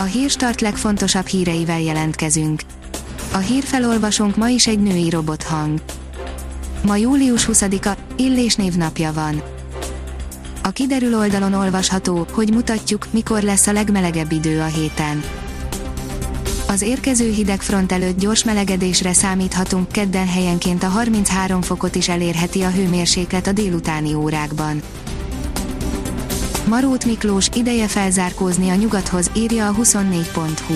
A hírstart legfontosabb híreivel jelentkezünk. A hírfelolvasónk ma is egy női robothang. Ma július 20-a, Illés névnapja van. A kiderül oldalon olvasható, hogy mutatjuk, mikor lesz a legmelegebb idő a héten. Az érkező hideg front előtt gyors melegedésre számíthatunk, kedden helyenként a 33 fokot is elérheti a hőmérséklet a délutáni órákban. Marót Miklós ideje felzárkózni a nyugathoz, írja a 24.hu.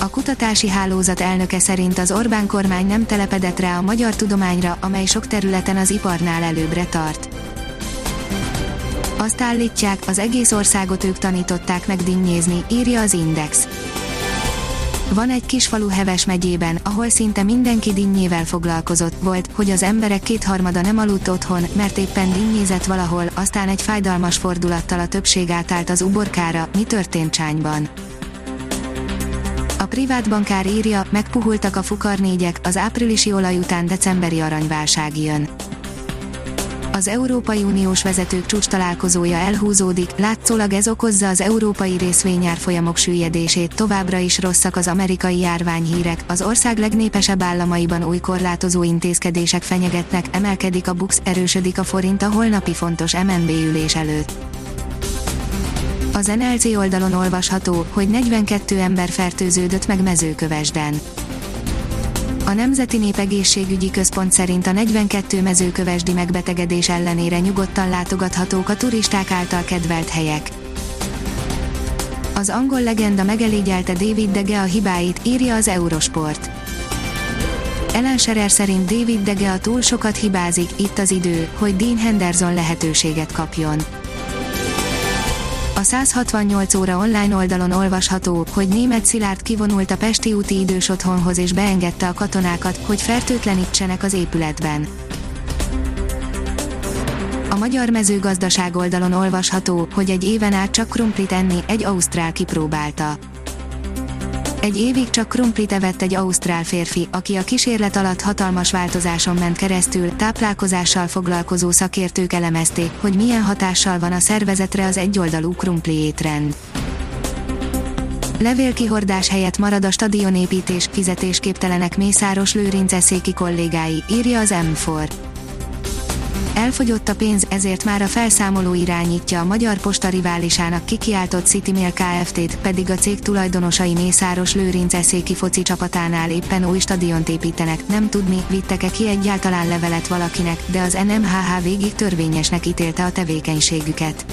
A kutatási hálózat elnöke szerint az Orbán kormány nem telepedett rá a magyar tudományra, amely sok területen az iparnál előbbre tart. Azt állítják, az egész országot ők tanították meg dinnyézni, írja az Index. Van egy kis falu Heves megyében, ahol szinte mindenki dinnyével foglalkozott, volt, hogy az emberek kétharmada nem aludt otthon, mert éppen dinnyézett valahol, aztán egy fájdalmas fordulattal a többség átállt az uborkára, mi történt Csányban. A privát bankár írja, megpuhultak a fukarnégyek, az áprilisi olaj után decemberi aranyválság jön. Az Európai Uniós vezetők csúcs találkozója elhúzódik, látszólag ez okozza az európai részvényárfolyamok süllyedését, továbbra is rosszak az amerikai járványhírek, az ország legnépesebb államaiban új korlátozó intézkedések fenyegetnek, emelkedik a BUX, erősödik a forint a holnapi fontos MNB ülés előtt. Az NLC oldalon olvasható, hogy 42 ember fertőződött meg mezőkövesden. A Nemzeti Népegészségügyi Központ szerint a 42 mezőkövesdi megbetegedés ellenére nyugodtan látogathatók a turisták által kedvelt helyek. Az angol legenda megelégyelte David Dege a hibáit, írja az Eurosport. Ellen Scherer szerint David Dege a túl sokat hibázik, itt az idő, hogy Dean Henderson lehetőséget kapjon. A 168 óra online oldalon olvasható, hogy német Szilárd kivonult a Pesti úti idős otthonhoz és beengedte a katonákat, hogy fertőtlenítsenek az épületben. A magyar mezőgazdaság oldalon olvasható, hogy egy éven át csak krumplit enni, egy ausztrál kipróbálta. Egy évig csak krumplit evett egy ausztrál férfi, aki a kísérlet alatt hatalmas változáson ment keresztül, táplálkozással foglalkozó szakértők elemezték, hogy milyen hatással van a szervezetre az egyoldalú krumpli étrend. Levélkihordás helyett marad a stadionépítés, fizetésképtelenek Mészáros Lőrinc eszéki kollégái, írja az M4. Elfogyott a pénz, ezért már a felszámoló irányítja a Magyar Posta riválisának kikiáltott Citymail Kft-t, pedig a cég tulajdonosai Mészáros Lőrinc eszéki foci csapatánál éppen új stadiont építenek, nem tudni, vittek-e ki egyáltalán levelet valakinek, de az NMHH végig törvényesnek ítélte a tevékenységüket.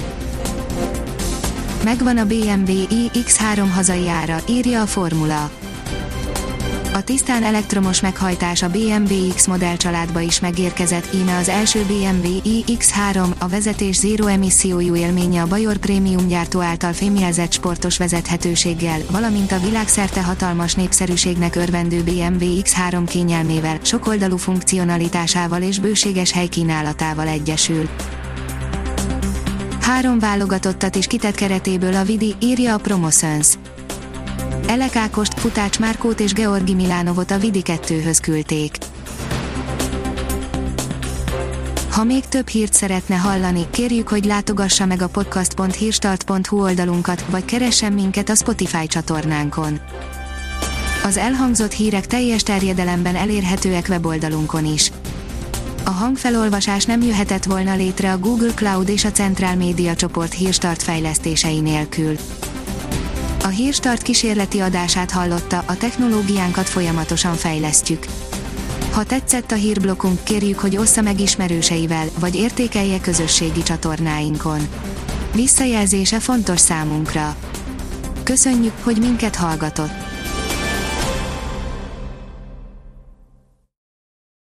Megvan a BMW iX3 hazai ára, írja a Formula. A tisztán elektromos meghajtás a BMW X modellcsaládba is megérkezett, íme az első BMW iX3, a vezetés zéró emissziójú élménye a Bajor Prémium gyártó által fémjelzett sportos vezethetőséggel, valamint a világszerte hatalmas népszerűségnek örvendő BMW X3 kényelmével, sokoldalú funkcionalitásával és bőséges helykínálatával egyesül. Három válogatottat is kitett keretéből a Vidi, írja a Promoszöns. Elek Ákost, Futács Márkót és Georgi Milánovot a Vidi 2-höz küldték. Ha még több hírt szeretne hallani, kérjük, hogy látogassa meg a podcast.hírstart.hu oldalunkat, vagy keressen minket a Spotify csatornánkon. Az elhangzott hírek teljes terjedelemben elérhetőek weboldalunkon is. A hangfelolvasás nem jöhetett volna létre a Google Cloud és a Central Media csoport hírstart fejlesztései nélkül. A Hírstart kísérleti adását hallotta, a technológiánkat folyamatosan fejlesztjük. Ha tetszett a hírblokkunk, kérjük, hogy ossza meg ismerőseivel, vagy értékelje közösségi csatornáinkon. Visszajelzése fontos számunkra. Köszönjük, hogy minket hallgatott!